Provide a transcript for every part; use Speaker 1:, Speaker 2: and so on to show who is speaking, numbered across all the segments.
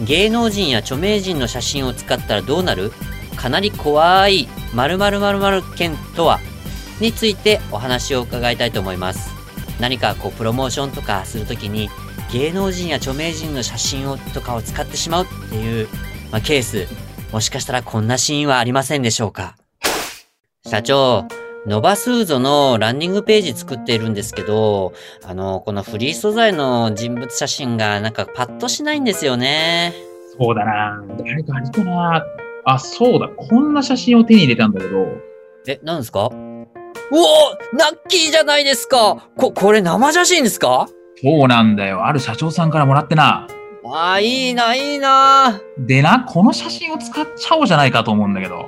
Speaker 1: 芸能人や著名人の写真を使ったらどうなる？かなり怖い〇〇〇〇件とは？についてお話を伺いたいと思います。何かこうプロモーションとかするときに芸能人や著名人の写真をとかを使ってしまうっていう、まあ、ケースもしかしたらこんなシーンはありませんでしょうか？社長ノバスーゾのランニングページ作っているんですけど、あの、このフリー素材の人物写真がなんかパッとしないんですよね。
Speaker 2: そうだな誰かありかなあ、そうだ。こんな写真を手に入れたんだけど。
Speaker 1: え、何ですか？うおナッキーじゃないですかこ、これ生写真ですか？
Speaker 2: そうなんだよ。ある社長さんからもらってな。
Speaker 1: ああ、いいな、いいな。
Speaker 2: でな、この写真を使っちゃおうじゃないかと思うんだけど。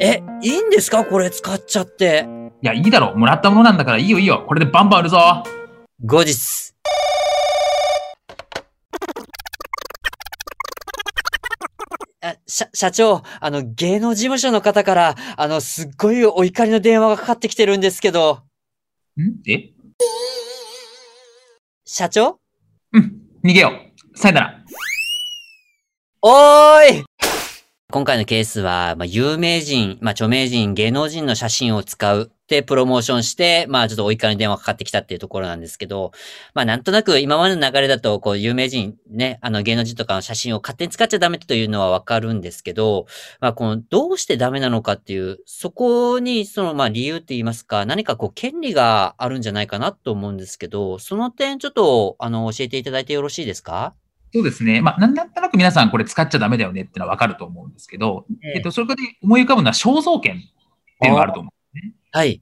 Speaker 1: え、いいんですか？これ使っちゃって。
Speaker 2: いや、いいだろ。もらったものなんだからいいよいいよ。これでバンバン売るぞ。
Speaker 1: 後日。あ社、社長、あの、芸能事務所の方から、あの、すっごいお怒りの電話がかかってきてるんですけど、
Speaker 2: ん？え？
Speaker 1: 社長？
Speaker 2: うん。逃げよう。さよなら。
Speaker 1: おーい今回のケースは、まあ、有名人、まあ、著名人、芸能人の写真を使うってプロモーションして、まあ、ちょっとお怒りの電話かかってきたっていうところなんですけど、まあ、なんとなく今までの流れだと、こう、有名人、ね、あの、芸能人とかの写真を勝手に使っちゃダメというのはわかるんですけど、まあ、この、どうしてダメなのかっていう、そこに、その、まあ、理由って言いますか、何かこう、権利があるんじゃないかなと思うんですけど、その点、ちょっと、あの、教えていただいてよろしいですか？
Speaker 2: そうですね。まあ、なんとなく皆さんこれ使っちゃダメだよねってのはわかると思うんですけど、えっと、それで思い浮かぶのは肖像権っていうのがあると思うんですね。
Speaker 1: はい。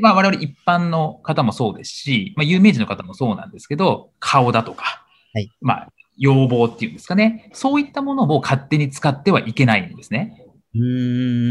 Speaker 2: まあ、我々一般の方もそうですし、まあ、有名人の方もそうなんですけど、顔だとか、
Speaker 1: はい、
Speaker 2: まあ、要望っていうんですかね。そういったものを勝手に使ってはいけないんですね。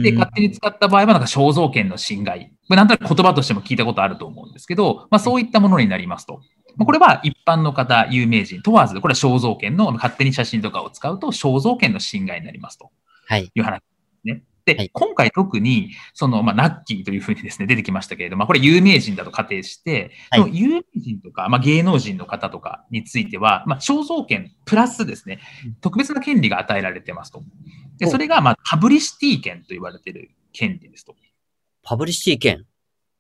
Speaker 2: で、勝手に使った場合は、なんか肖像権の侵害。まあ、なんとなく言葉としても聞いたことあると思うんですけど、まあ、そういったものになりますと。まあ、これは一般の方、有名人問わず、これは肖像権の、勝手に写真とかを使うと肖像権の侵害になりますと。
Speaker 1: はい。
Speaker 2: いう話ですね。で、はい、今回特に、その、まあ、ナッキーというふうにですね、出てきましたけれども、まあ、これ有名人だと仮定して、はい、その有名人とか、まあ、芸能人の方とかについては、まあ、肖像権プラスですね、特別な権利が与えられてますと。で、それが、まあ、パブリシティ権と言われている権利ですと。
Speaker 1: パブリシティ権？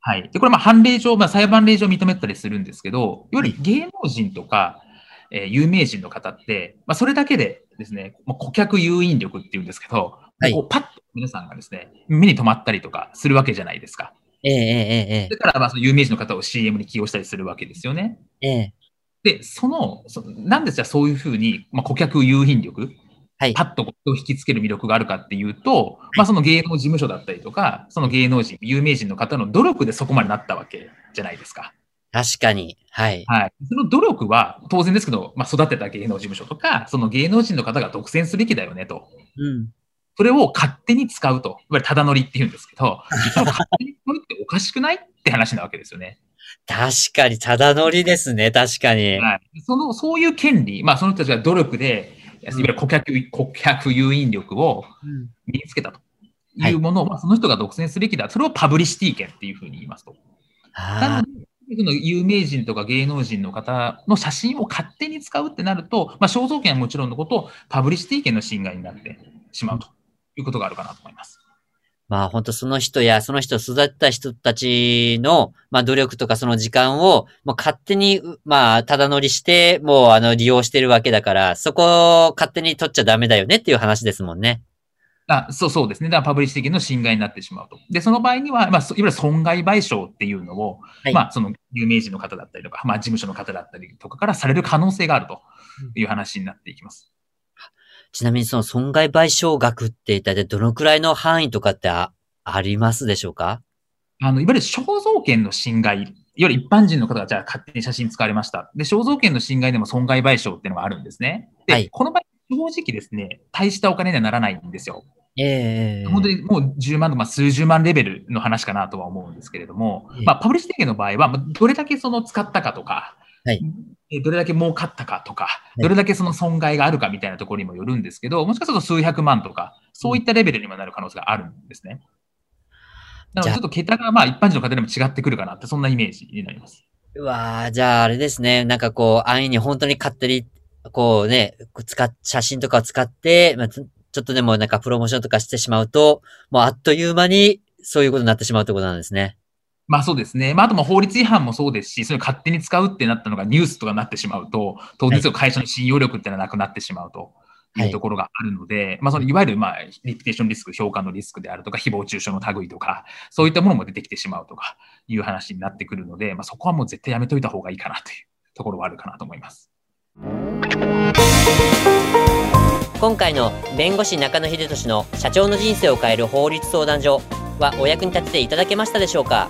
Speaker 2: はい。で、これ、まあ、判例上、まあ、裁判例上認めたりするんですけど、より芸能人とか、えー、有名人の方って、まあ、それだけでですね、まあ、顧客誘引力っていうんですけど、はい、こうパッと皆さんがですね、目に留まったりとかするわけじゃないですか。
Speaker 1: ええええええ。
Speaker 2: だから、まあ、その有名人の方を CM に起用したりするわけですよね。
Speaker 1: ええ。
Speaker 2: で、その、そなんでじゃあそういうふうに、まあ、顧客誘引力、
Speaker 1: はい、
Speaker 2: パッと引きつける魅力があるかっていうと、まあ、その芸能事務所だったりとか、その芸能人、有名人の方の努力でそこまでなったわけじゃないですか。
Speaker 1: 確かに。はい。
Speaker 2: はい。その努力は当然ですけど、まあ、育てた芸能事務所とか、その芸能人の方が独占すべきだよねと。
Speaker 1: うん。
Speaker 2: それを勝手に使うと。いわゆるただ乗りって言うんですけど、その勝手に乗るっておかしくないって話なわけですよね。
Speaker 1: 確かに、ただ乗りですね。確かに。
Speaker 2: はい。その、そういう権利、まあ、その人たちが努力で、いわゆる顧客、顧客誘引力を身につけたというものを、はい、まあ、その人が独占すべきだ。それをパブリシティ権っていうふうに言いますと。なので、その有名人とか芸能人の方の写真を勝手に使うってなると、まあ、肖像権はもちろんのこと、パブリシティ権の侵害になってしまうということがあるかなと思います。
Speaker 1: まあ本当その人やその人を育った人たちの、まあ努力とかその時間を、もう勝手に、まあただ乗りして、もうあの利用してるわけだから、そこを勝手に取っちゃダメだよねっていう話ですもんね。
Speaker 2: あそうそうですね。だからパブリシティ権の侵害になってしまうと。で、その場合には、まあ、いわゆる損害賠償っていうのを、はい、まあ、その有名人の方だったりとか、まあ、事務所の方だったりとかからされる可能性があるという話になっていきます。
Speaker 1: ちなみにその損害賠償額って一体どのくらいの範囲とかってありますでしょうか？
Speaker 2: あの、いわゆる肖像権の侵害、いわゆる一般人の方がじゃあ勝手に写真使われました。で、肖像権の侵害でも損害賠償っていうのがあるんですね。で、はい、この場合正直ですね、大したお金にはならないんですよ。
Speaker 1: ええ
Speaker 2: 本当にもう10万とか、まあ、数十万レベルの話かなとは思うんですけれども、
Speaker 1: ええ
Speaker 2: まあ、パブリッシュ提言の場合は、まあどれだけその使ったかとか、
Speaker 1: はい
Speaker 2: えどれだけ儲かったかとか、
Speaker 1: い
Speaker 2: どれだけその損害があるかみたいなところにもよるんですけど、もしかすると数百万とか、そういったレベルにもなる可能性があるんですね。なので、ちょっと桁がまあ一般人の方でも違ってくるかなって、そんなイメージになります。
Speaker 1: うわーじゃああれですね。なんかこう、安易に本当に勝手に、こうね、使っ、写真とかを使って、まあ、つちょっとでもなんかプロモーションとかしてしまうと、もうあっという間にそういうことになってしまうってことなんですね。
Speaker 2: まあそうですね。まああとも法律違反もそうですし、それを勝手に使うってなったのがニュースとかになってしまうと、当然その会社の信用力っていうのはなくなってしまうと。
Speaker 1: はい
Speaker 2: いうところがあるので、まあ、そのいわゆる、まあ、リピテーションリスク、評価のリスクであるとか、誹謗中傷の類とか、そういったものも出てきてしまうとかいう話になってくるので、まあ、そこはもう絶対やめといた方がいいかなというところはあるかなと思います。
Speaker 1: 今回の弁護士中野秀俊の社長の人生を変える法律相談所はお役に立てていただけましたでしょうか？